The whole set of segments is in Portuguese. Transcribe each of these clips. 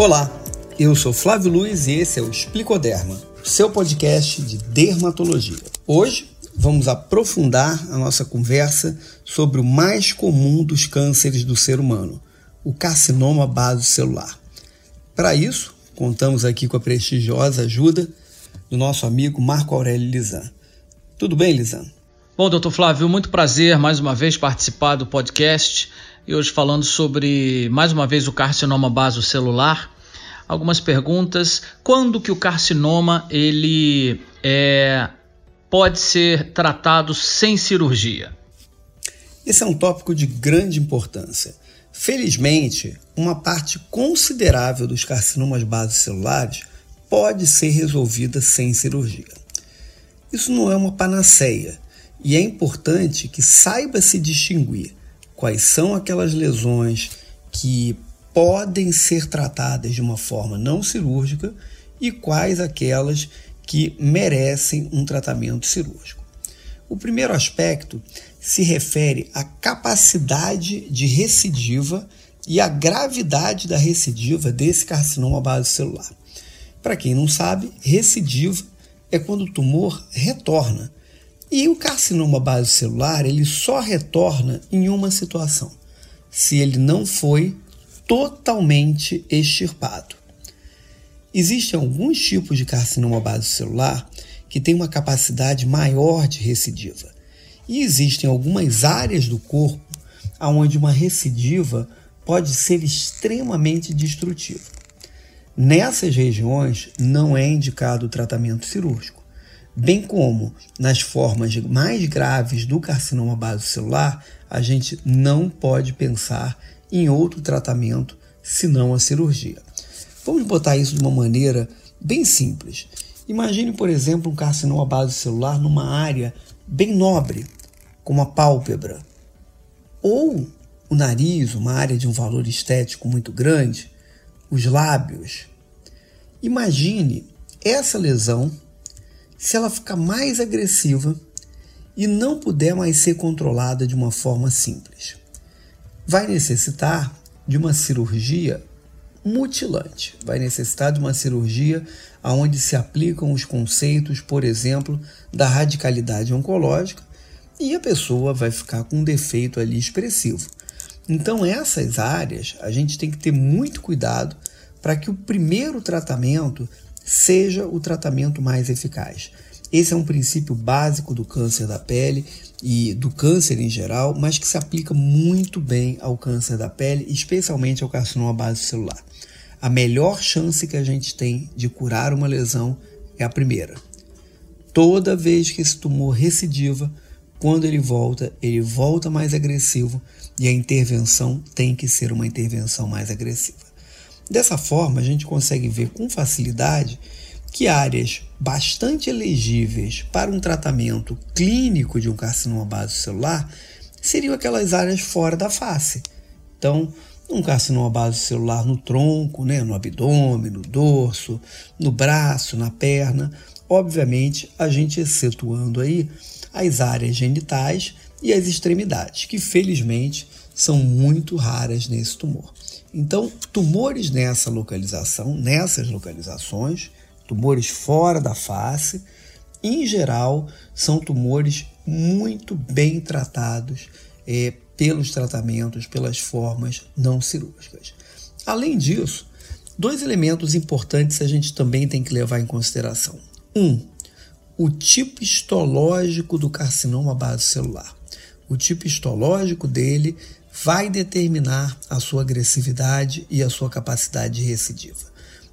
Olá, eu sou Flávio Luiz e esse é o Explicoderma, seu podcast de dermatologia. Hoje vamos aprofundar a nossa conversa sobre o mais comum dos cânceres do ser humano, o carcinoma celular. Para isso, contamos aqui com a prestigiosa ajuda do nosso amigo Marco Aurélio Lisan. Tudo bem, Lisan? Bom, doutor Flávio, muito prazer mais uma vez participar do podcast e hoje falando sobre mais uma vez o carcinoma celular. Algumas perguntas: quando que o carcinoma ele é, pode ser tratado sem cirurgia? Esse é um tópico de grande importância. Felizmente, uma parte considerável dos carcinomas celulares pode ser resolvida sem cirurgia. Isso não é uma panaceia e é importante que saiba se distinguir quais são aquelas lesões que podem ser tratadas de uma forma não cirúrgica e quais aquelas que merecem um tratamento cirúrgico. O primeiro aspecto se refere à capacidade de recidiva e à gravidade da recidiva desse carcinoma base celular. Para quem não sabe, recidiva é quando o tumor retorna e o carcinoma base celular ele só retorna em uma situação: se ele não foi totalmente extirpado. Existem alguns tipos de carcinoma base celular que têm uma capacidade maior de recidiva. E existem algumas áreas do corpo onde uma recidiva pode ser extremamente destrutiva. Nessas regiões não é indicado o tratamento cirúrgico bem como nas formas mais graves do carcinoma celular, a gente não pode pensar em outro tratamento senão a cirurgia. Vamos botar isso de uma maneira bem simples. Imagine, por exemplo, um carcinoma celular numa área bem nobre, como a pálpebra, ou o nariz, uma área de um valor estético muito grande, os lábios. Imagine essa lesão se ela ficar mais agressiva e não puder mais ser controlada de uma forma simples. Vai necessitar de uma cirurgia mutilante, vai necessitar de uma cirurgia onde se aplicam os conceitos, por exemplo, da radicalidade oncológica e a pessoa vai ficar com um defeito ali expressivo. Então, essas áreas a gente tem que ter muito cuidado para que o primeiro tratamento seja o tratamento mais eficaz. Esse é um princípio básico do câncer da pele e do câncer em geral, mas que se aplica muito bem ao câncer da pele, especialmente ao carcinoma base celular. A melhor chance que a gente tem de curar uma lesão é a primeira. Toda vez que esse tumor recidiva, quando ele volta, ele volta mais agressivo e a intervenção tem que ser uma intervenção mais agressiva. Dessa forma, a gente consegue ver com facilidade que áreas bastante elegíveis para um tratamento clínico de um carcinoma base celular seriam aquelas áreas fora da face. Então, um carcinoma base celular no tronco, né, no abdômen, no dorso, no braço, na perna, obviamente a gente excetuando aí as áreas genitais e as extremidades, que felizmente são muito raras nesse tumor. Então, tumores nessa localização, nessas localizações, tumores fora da face, em geral, são tumores muito bem tratados é, pelos tratamentos, pelas formas não cirúrgicas. Além disso, dois elementos importantes a gente também tem que levar em consideração. Um, o tipo histológico do carcinoma base celular. O tipo histológico dele vai determinar a sua agressividade e a sua capacidade de recidiva.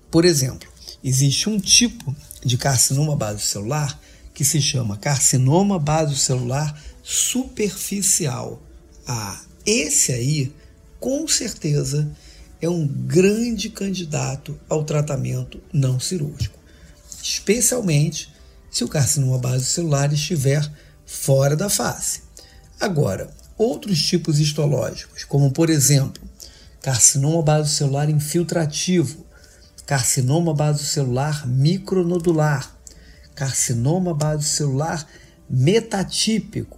Por exemplo, existe um tipo de carcinoma basocelular que se chama carcinoma basocelular superficial. Ah, esse aí, com certeza, é um grande candidato ao tratamento não cirúrgico, especialmente se o carcinoma basocelular estiver fora da face. Agora, outros tipos histológicos, como por exemplo, carcinoma basocelular infiltrativo, carcinoma basocelular micronodular, carcinoma basocelular metatípico,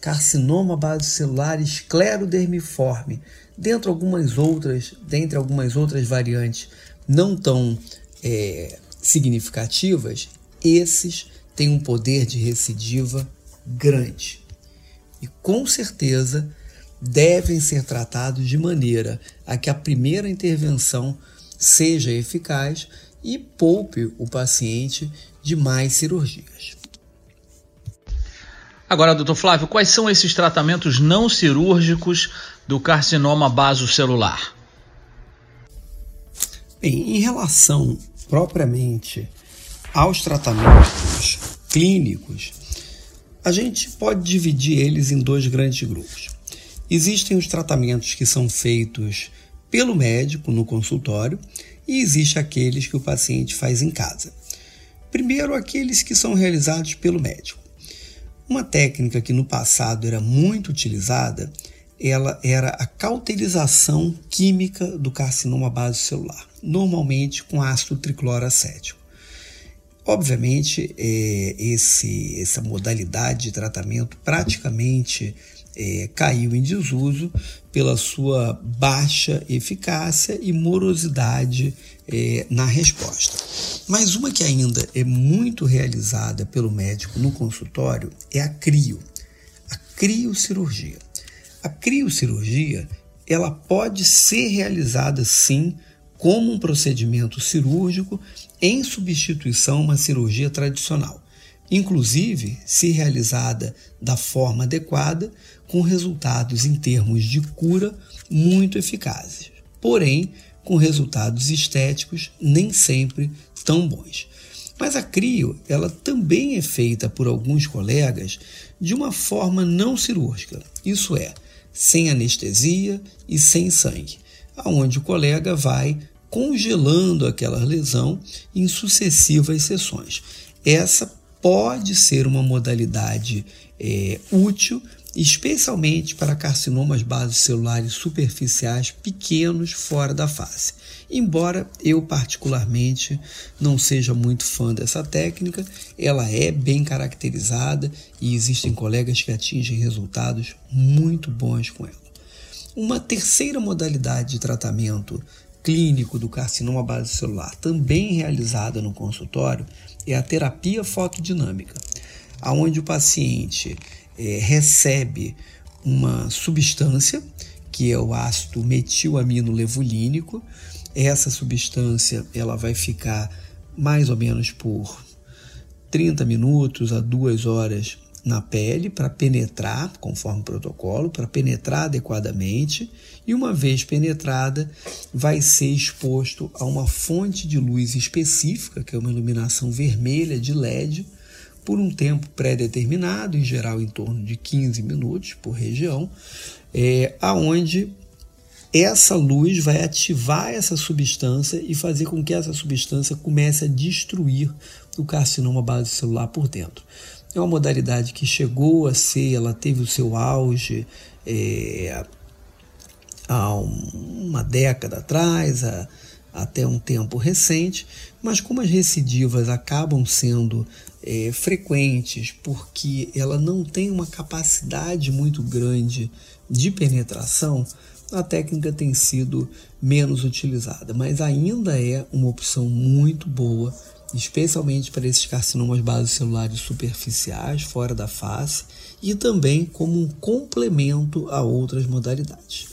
carcinoma basocelular esclerodermiforme, dentre algumas outras, dentre algumas outras variantes não tão é, significativas, esses têm um poder de recidiva grande. E com certeza devem ser tratados de maneira a que a primeira intervenção seja eficaz e poupe o paciente de mais cirurgias. Agora, doutor Flávio, quais são esses tratamentos não cirúrgicos do carcinoma basocelular? Bem, em relação propriamente aos tratamentos clínicos, a gente pode dividir eles em dois grandes grupos. Existem os tratamentos que são feitos pelo médico no consultório e existe aqueles que o paciente faz em casa. Primeiro, aqueles que são realizados pelo médico. Uma técnica que no passado era muito utilizada, ela era a cauterização química do carcinoma celular, normalmente com ácido tricloracético. Obviamente, é, esse, essa modalidade de tratamento praticamente é, caiu em desuso pela sua baixa eficácia e morosidade é, na resposta. Mas uma que ainda é muito realizada pelo médico no consultório é a crio, a criocirurgia. A criocirurgia ela pode ser realizada sim como um procedimento cirúrgico em substituição a uma cirurgia tradicional inclusive se realizada da forma adequada, com resultados em termos de cura muito eficazes, porém com resultados estéticos nem sempre tão bons. Mas a crio, ela também é feita por alguns colegas de uma forma não cirúrgica, isso é, sem anestesia e sem sangue, aonde o colega vai congelando aquela lesão em sucessivas sessões. Essa pode ser uma modalidade é, útil, especialmente para carcinomas basocelulares superficiais pequenos fora da face. Embora eu particularmente não seja muito fã dessa técnica, ela é bem caracterizada e existem colegas que atingem resultados muito bons com ela. Uma terceira modalidade de tratamento clínico do carcinoma basocelular, também realizada no consultório, é a terapia fotodinâmica, aonde o paciente é, recebe uma substância que é o ácido metilamino levulínico. Essa substância ela vai ficar mais ou menos por 30 minutos a 2 horas na pele para penetrar, conforme o protocolo, para penetrar adequadamente, e uma vez penetrada, vai ser exposto a uma fonte de luz específica, que é uma iluminação vermelha de LED, por um tempo pré-determinado, em geral em torno de 15 minutos por região, é, aonde essa luz vai ativar essa substância e fazer com que essa substância comece a destruir o carcinoma base celular por dentro. É uma modalidade que chegou a ser, ela teve o seu auge é, há uma década atrás, até um tempo recente, mas como as recidivas acabam sendo é, frequentes porque ela não tem uma capacidade muito grande de penetração, a técnica tem sido menos utilizada, mas ainda é uma opção muito boa especialmente para esses carcinomas basocelulares superficiais fora da face e também como um complemento a outras modalidades.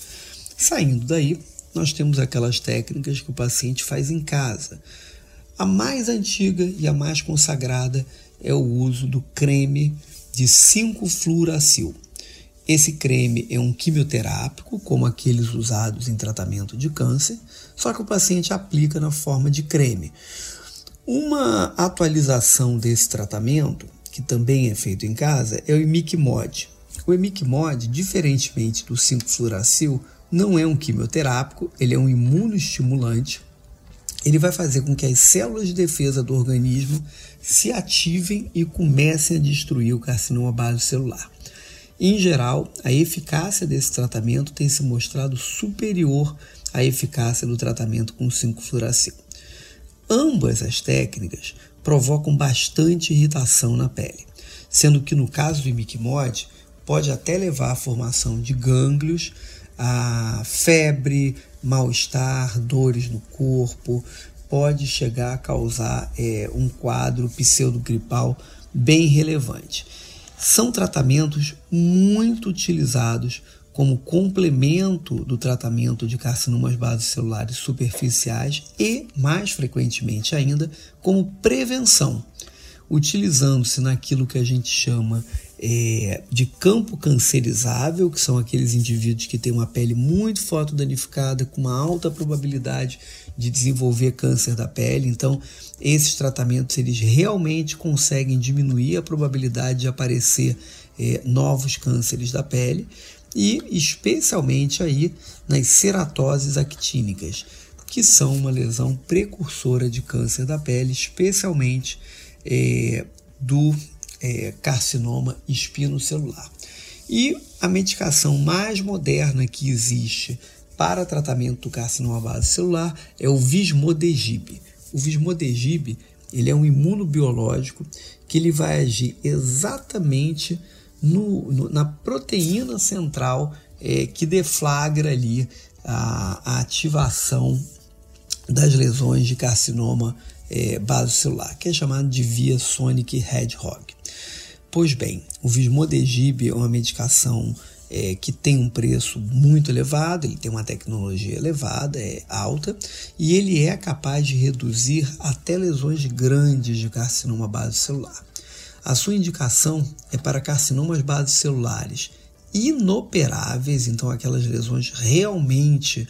Saindo daí, nós temos aquelas técnicas que o paciente faz em casa. A mais antiga e a mais consagrada é o uso do creme de 5-fluoracil. Esse creme é um quimioterápico, como aqueles usados em tratamento de câncer, só que o paciente aplica na forma de creme. Uma atualização desse tratamento, que também é feito em casa, é o Imicmod. O Imicmod, diferentemente do 5-fluoracil, não é um quimioterápico, ele é um imunoestimulante. Ele vai fazer com que as células de defesa do organismo se ativem e comecem a destruir o carcinoma base celular. Em geral, a eficácia desse tratamento tem se mostrado superior à eficácia do tratamento com 5-fluoracil. Ambas as técnicas provocam bastante irritação na pele, sendo que no caso do imicmod pode até levar à formação de gânglios, a febre, mal-estar, dores no corpo, pode chegar a causar é, um quadro pseudogripal bem relevante. São tratamentos muito utilizados como complemento do tratamento de carcinomas basocelulares superficiais e, mais frequentemente ainda, como prevenção, utilizando-se naquilo que a gente chama é, de campo cancerizável, que são aqueles indivíduos que têm uma pele muito fotodanificada, com uma alta probabilidade de desenvolver câncer da pele. Então, esses tratamentos eles realmente conseguem diminuir a probabilidade de aparecer é, novos cânceres da pele e especialmente aí nas ceratoses actínicas, que são uma lesão precursora de câncer da pele, especialmente é, do é, carcinoma espinocelular. E a medicação mais moderna que existe para tratamento do carcinoma base celular é o Vismodegib. O Vismodegib ele é um imunobiológico que ele vai agir exatamente no, no, na proteína central é, que deflagra ali a, a, ativação das lesões de carcinoma é, celular, que é chamado de via Sonic Hedgehog. Pois bem, o Vismodegib é uma medicação é, que tem um preço muito elevado, ele tem uma tecnologia elevada, é alta, e ele é capaz de reduzir até lesões grandes de carcinoma base celular. A sua indicação é para carcinomas base celulares inoperáveis, então aquelas lesões realmente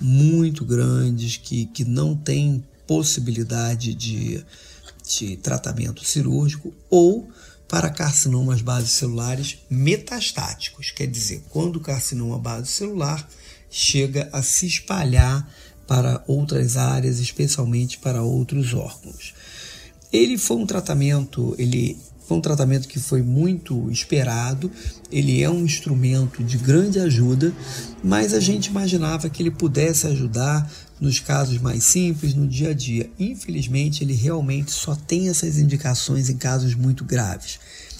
muito grandes que, que não têm possibilidade de, de tratamento cirúrgico, ou para carcinomas basocelulares metastáticos, quer dizer, quando o carcinoma basocelular chega a se espalhar para outras áreas, especialmente para outros órgãos. Ele foi um tratamento, ele foi um tratamento que foi muito esperado, ele é um instrumento de grande ajuda, mas a gente imaginava que ele pudesse ajudar nos casos mais simples, no dia a dia. Infelizmente, ele realmente só tem essas indicações em casos muito graves.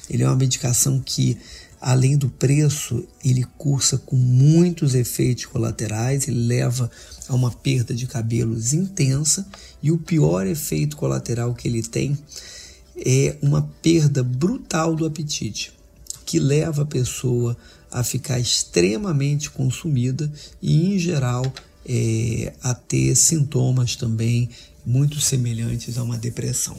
Ele é uma medicação que, além do preço, ele cursa com muitos efeitos colaterais, ele leva a uma perda de cabelos intensa e o pior efeito colateral que ele tem é uma perda brutal do apetite, que leva a pessoa a ficar extremamente consumida e, em geral, é, a ter sintomas também muito semelhantes a uma depressão.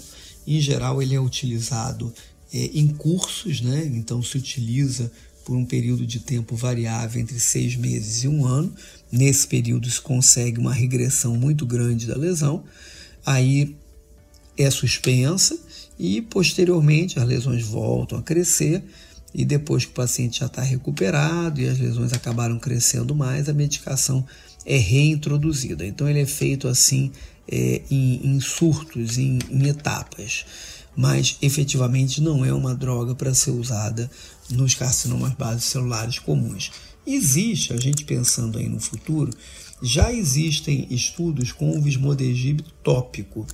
Em geral, ele é utilizado é, em cursos, né? então se utiliza por um período de tempo variável entre seis meses e um ano. Nesse período se consegue uma regressão muito grande da lesão, aí é suspensa e posteriormente as lesões voltam a crescer e depois que o paciente já está recuperado e as lesões acabaram crescendo mais, a medicação é reintroduzida. Então ele é feito assim é, em, em, surtos, em, em etapas, mas efetivamente não é uma droga para ser usada nos carcinomas bases celulares comuns. Existe, a gente pensando aí no futuro, já existem estudos com o vismodegib tópico.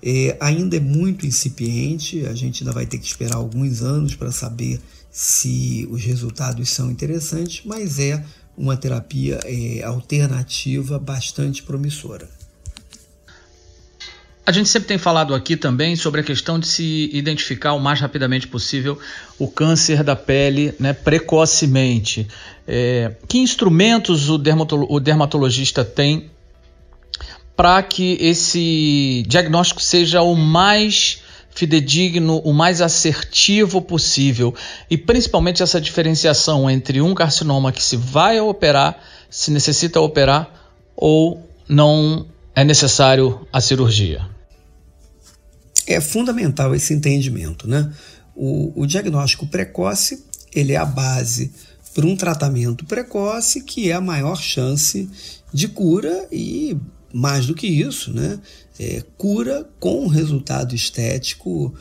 É, ainda é muito incipiente, a gente ainda vai ter que esperar alguns anos para saber se os resultados são interessantes, mas é uma terapia é, alternativa bastante promissora. A gente sempre tem falado aqui também sobre a questão de se identificar o mais rapidamente possível o câncer da pele né, precocemente. É, que instrumentos o, dermatolo o dermatologista tem para que esse diagnóstico seja o mais fidedigno, o mais assertivo possível e principalmente essa diferenciação entre um carcinoma que se vai operar, se necessita operar ou não é necessário a cirurgia. É fundamental esse entendimento, né? O, o diagnóstico precoce ele é a base para um tratamento precoce que é a maior chance de cura e mais do que isso, né? É, cura com resultado estético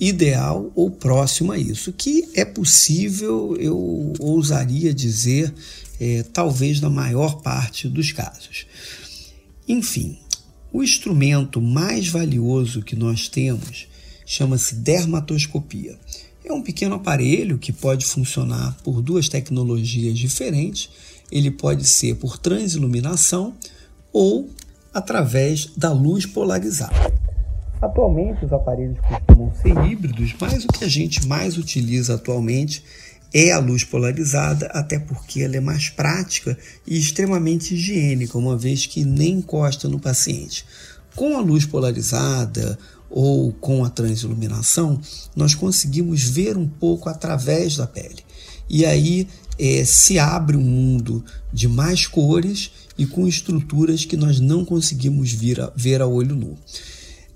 ideal ou próximo a isso, que é possível, eu ousaria dizer, é, talvez na maior parte dos casos. Enfim, o instrumento mais valioso que nós temos chama-se dermatoscopia. É um pequeno aparelho que pode funcionar por duas tecnologias diferentes ele pode ser por transiluminação ou através da luz polarizada. Atualmente, os aparelhos costumam ser híbridos, mas o que a gente mais utiliza atualmente é a luz polarizada, até porque ela é mais prática e extremamente higiênica, uma vez que nem encosta no paciente. Com a luz polarizada ou com a transiluminação, nós conseguimos ver um pouco através da pele. E aí é, se abre um mundo de mais cores e com estruturas que nós não conseguimos a, ver a olho nu.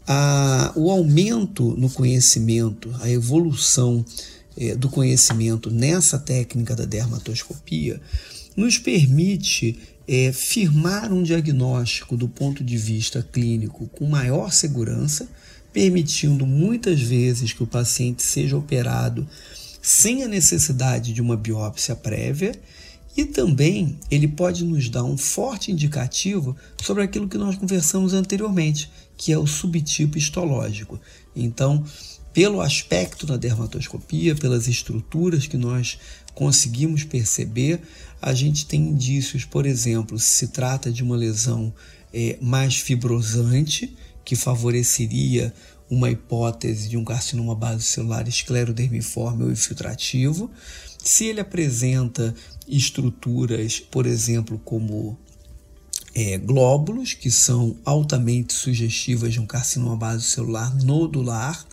A, o aumento no conhecimento, a evolução é, do conhecimento nessa técnica da dermatoscopia nos permite é, firmar um diagnóstico do ponto de vista clínico com maior segurança, permitindo muitas vezes que o paciente seja operado sem a necessidade de uma biópsia prévia e também ele pode nos dar um forte indicativo sobre aquilo que nós conversamos anteriormente, que é o subtipo histológico. Então, pelo aspecto da dermatoscopia, pelas estruturas que nós conseguimos perceber, a gente tem indícios, por exemplo, se se trata de uma lesão é, mais fibrosante, que favoreceria uma hipótese de um carcinoma celular esclerodermiforme ou infiltrativo. Se ele apresenta estruturas, por exemplo, como é, glóbulos, que são altamente sugestivas de um carcinoma base celular nodular.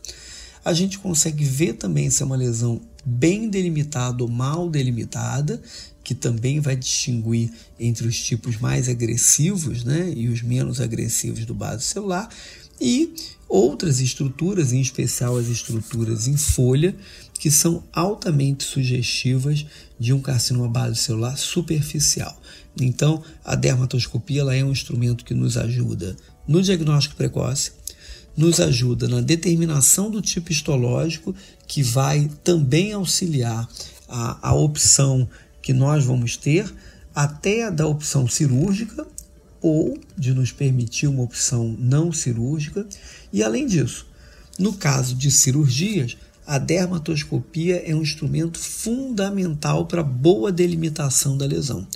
A gente consegue ver também se é uma lesão bem delimitada ou mal delimitada, que também vai distinguir entre os tipos mais agressivos né, e os menos agressivos do base celular, e outras estruturas, em especial as estruturas em folha, que são altamente sugestivas de um carcinoma base celular superficial. Então, a dermatoscopia ela é um instrumento que nos ajuda no diagnóstico precoce, nos ajuda na determinação do tipo histológico, que vai também auxiliar a, a opção que nós vamos ter, até a da opção cirúrgica ou de nos permitir uma opção não cirúrgica. E além disso, no caso de cirurgias, a dermatoscopia é um instrumento fundamental para boa delimitação da lesão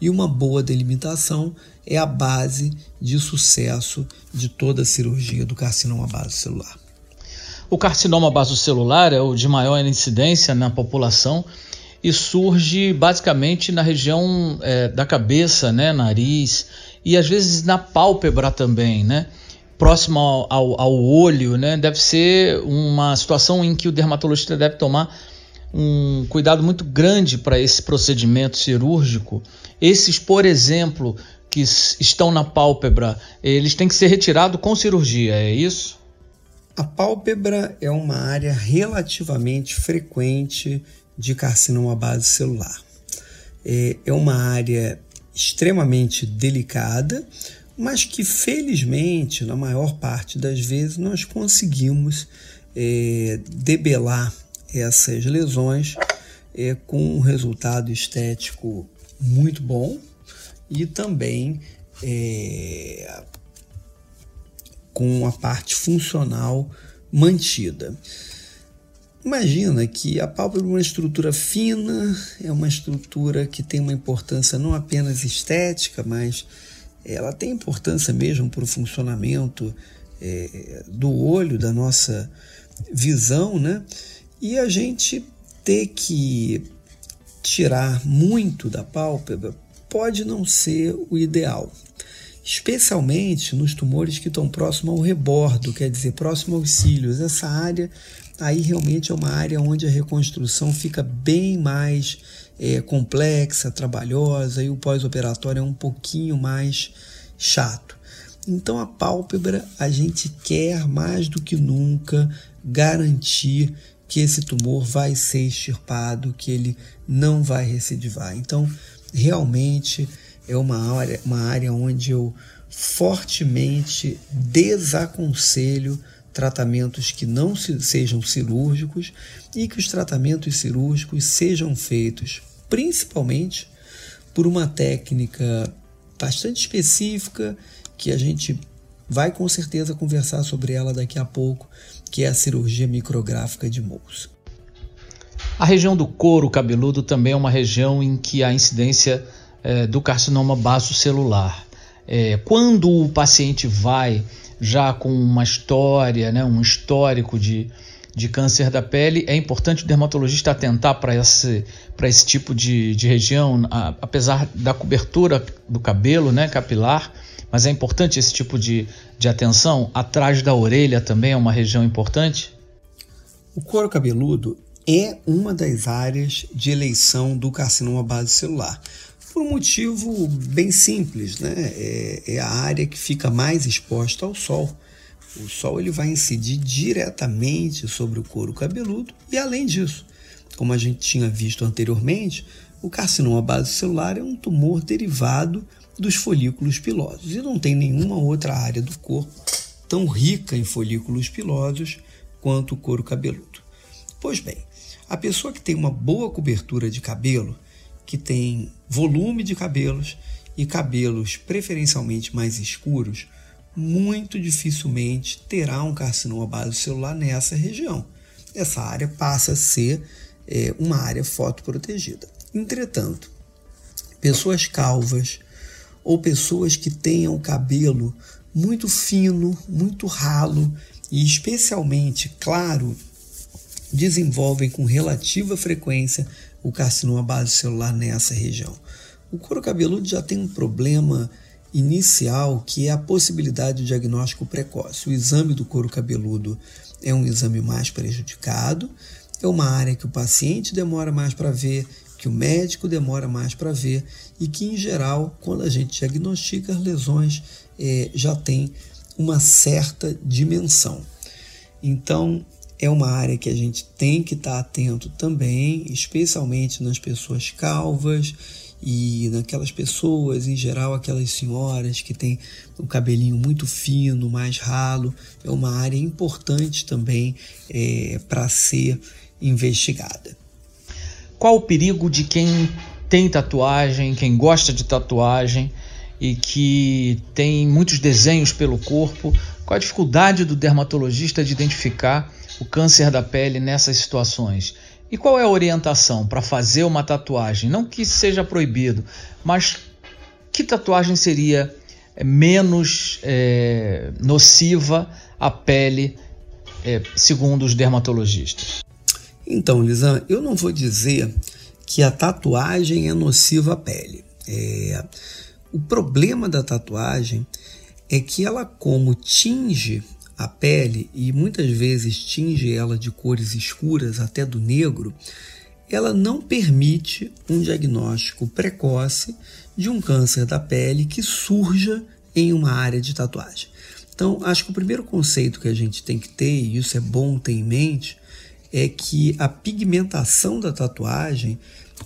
e uma boa delimitação é a base de sucesso de toda a cirurgia do carcinoma basocelular. O carcinoma basocelular é o de maior incidência na população e surge basicamente na região é, da cabeça, né, nariz e às vezes na pálpebra também, né? Próximo ao, ao, ao olho, né? Deve ser uma situação em que o dermatologista deve tomar um cuidado muito grande para esse procedimento cirúrgico. Esses, por exemplo, que estão na pálpebra, eles têm que ser retirados com cirurgia, é isso? A pálpebra é uma área relativamente frequente de carcinoma base celular. É, é uma área extremamente delicada, mas que felizmente, na maior parte das vezes, nós conseguimos é, debelar essas lesões é, com um resultado estético muito bom e também é, com a parte funcional mantida. Imagina que a pálpebra é uma estrutura fina, é uma estrutura que tem uma importância não apenas estética, mas ela tem importância mesmo para o funcionamento é, do olho, da nossa visão, né? E a gente ter que tirar muito da pálpebra pode não ser o ideal, especialmente nos tumores que estão próximo ao rebordo, quer dizer, próximo aos cílios. Essa área aí realmente é uma área onde a reconstrução fica bem mais é, complexa, trabalhosa e o pós-operatório é um pouquinho mais chato. Então a pálpebra a gente quer mais do que nunca garantir que esse tumor vai ser extirpado, que ele não vai recidivar. Então, realmente é uma área, uma área onde eu fortemente desaconselho tratamentos que não sejam cirúrgicos e que os tratamentos cirúrgicos sejam feitos principalmente por uma técnica bastante específica que a gente vai com certeza conversar sobre ela daqui a pouco, que é a cirurgia micrográfica de Mohs. A região do couro cabeludo também é uma região em que a incidência é, do carcinoma basocelular. É, quando o paciente vai já com uma história, né, um histórico de, de câncer da pele, é importante o dermatologista atentar para esse, esse tipo de, de região, a, apesar da cobertura do cabelo né, capilar, mas é importante esse tipo de, de atenção. Atrás da orelha também é uma região importante? O couro cabeludo é uma das áreas de eleição do carcinoma base celular. Por um motivo bem simples, né? É, é, a área que fica mais exposta ao sol. O sol ele vai incidir diretamente sobre o couro cabeludo e além disso, como a gente tinha visto anteriormente, o carcinoma base celular é um tumor derivado dos folículos pilosos e não tem nenhuma outra área do corpo tão rica em folículos pilosos quanto o couro cabeludo. Pois bem, a pessoa que tem uma boa cobertura de cabelo, que tem volume de cabelos e cabelos preferencialmente mais escuros, muito dificilmente terá um carcinoma base celular nessa região. Essa área passa a ser é, uma área fotoprotegida. Entretanto, pessoas calvas ou pessoas que tenham cabelo muito fino, muito ralo e especialmente claro desenvolvem com relativa frequência o carcinoma base celular nessa região. O couro cabeludo já tem um problema inicial que é a possibilidade de diagnóstico precoce. O exame do couro cabeludo é um exame mais prejudicado, é uma área que o paciente demora mais para ver, que o médico demora mais para ver e que, em geral, quando a gente diagnostica as lesões, é, já tem uma certa dimensão. Então, é uma área que a gente tem que estar tá atento também, especialmente nas pessoas calvas e naquelas pessoas, em geral, aquelas senhoras que têm o cabelinho muito fino, mais ralo. É uma área importante também é, para ser investigada. Qual o perigo de quem tem tatuagem, quem gosta de tatuagem e que tem muitos desenhos pelo corpo? Qual a dificuldade do dermatologista de identificar o câncer da pele nessas situações? E qual é a orientação para fazer uma tatuagem? Não que seja proibido, mas que tatuagem seria é, menos é, nociva à pele, é, segundo os dermatologistas? Então, Lisan, eu não vou dizer que a tatuagem é nociva à pele. É, o problema da tatuagem é que ela, como tinge a pele e muitas vezes tinge ela de cores escuras, até do negro, ela não permite um diagnóstico precoce de um câncer da pele que surja em uma área de tatuagem. Então, acho que o primeiro conceito que a gente tem que ter, e isso é bom ter em mente, é que a pigmentação da tatuagem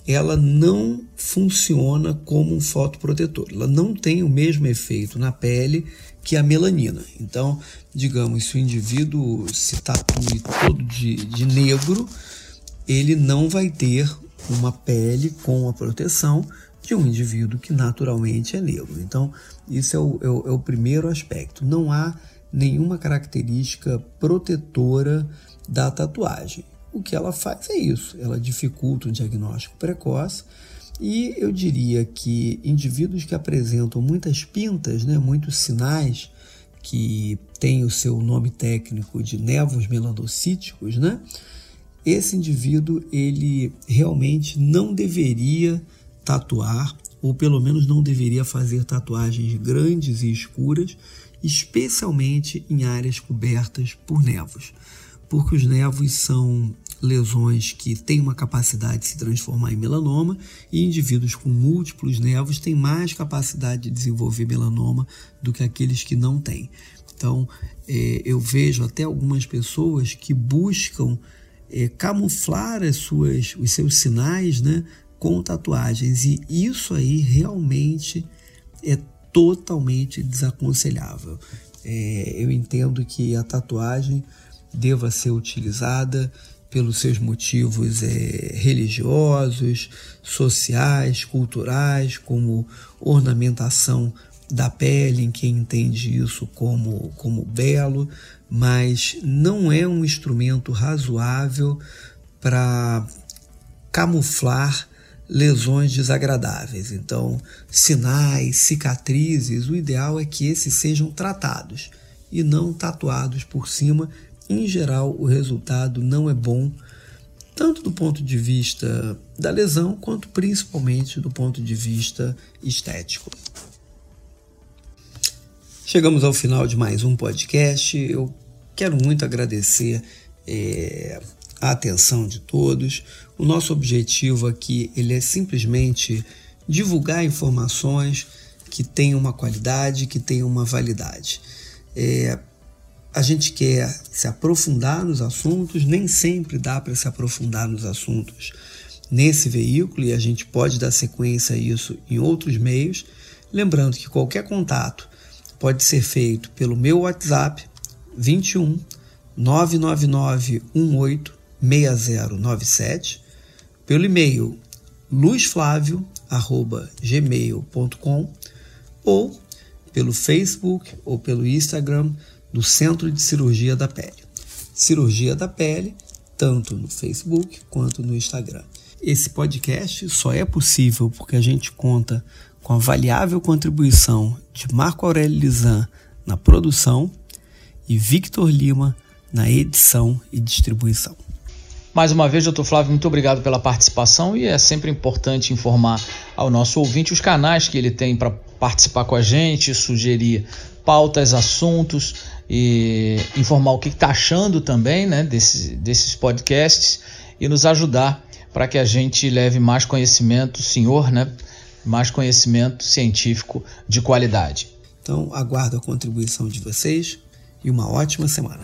ela não funciona como um fotoprotetor. Ela não tem o mesmo efeito na pele que a melanina. Então, digamos, se o indivíduo se tatue todo de, de negro, ele não vai ter uma pele com a proteção de um indivíduo que naturalmente é negro. Então, isso é o, é o, é o primeiro aspecto. Não há nenhuma característica protetora da tatuagem. O que ela faz é isso, ela dificulta o diagnóstico precoce e eu diria que indivíduos que apresentam muitas pintas, né, muitos sinais que têm o seu nome técnico de nevos melanocíticos, né, esse indivíduo ele realmente não deveria tatuar ou pelo menos não deveria fazer tatuagens grandes e escuras, especialmente em áreas cobertas por nevos, porque os nevos são lesões que têm uma capacidade de se transformar em melanoma e indivíduos com múltiplos nevos têm mais capacidade de desenvolver melanoma do que aqueles que não têm. Então, é, eu vejo até algumas pessoas que buscam é, camuflar as suas, os seus sinais né, com tatuagens, e isso aí realmente é totalmente desaconselhável. É, eu entendo que a tatuagem deva ser utilizada pelos seus motivos é, religiosos, sociais, culturais, como ornamentação da pele, em quem entende isso como, como belo, mas não é um instrumento razoável para camuflar lesões desagradáveis. Então, sinais, cicatrizes, o ideal é que esses sejam tratados e não tatuados por cima. Em geral, o resultado não é bom, tanto do ponto de vista da lesão, quanto principalmente do ponto de vista estético. Chegamos ao final de mais um podcast. Eu quero muito agradecer é, a atenção de todos. O nosso objetivo aqui ele é simplesmente divulgar informações que tenham uma qualidade, que tenham uma validade. É, a gente quer se aprofundar nos assuntos, nem sempre dá para se aprofundar nos assuntos nesse veículo e a gente pode dar sequência a isso em outros meios. Lembrando que qualquer contato pode ser feito pelo meu WhatsApp 21 999 18 6097, pelo e-mail luzflavio@gmail.com ou pelo Facebook ou pelo Instagram do Centro de Cirurgia da Pele. Cirurgia da Pele, tanto no Facebook quanto no Instagram. Esse podcast só é possível porque a gente conta com a variável contribuição de Marco Aurélio Lisan na produção e Victor Lima na edição e distribuição. Mais uma vez, doutor Flávio, muito obrigado pela participação e é sempre importante informar ao nosso ouvinte os canais que ele tem para participar com a gente, sugerir pautas, assuntos e informar o que está achando também né, desse, desses podcasts e nos ajudar para que a gente leve mais conhecimento, senhor, né, mais conhecimento científico de qualidade. Então, aguardo a contribuição de vocês e uma ótima semana.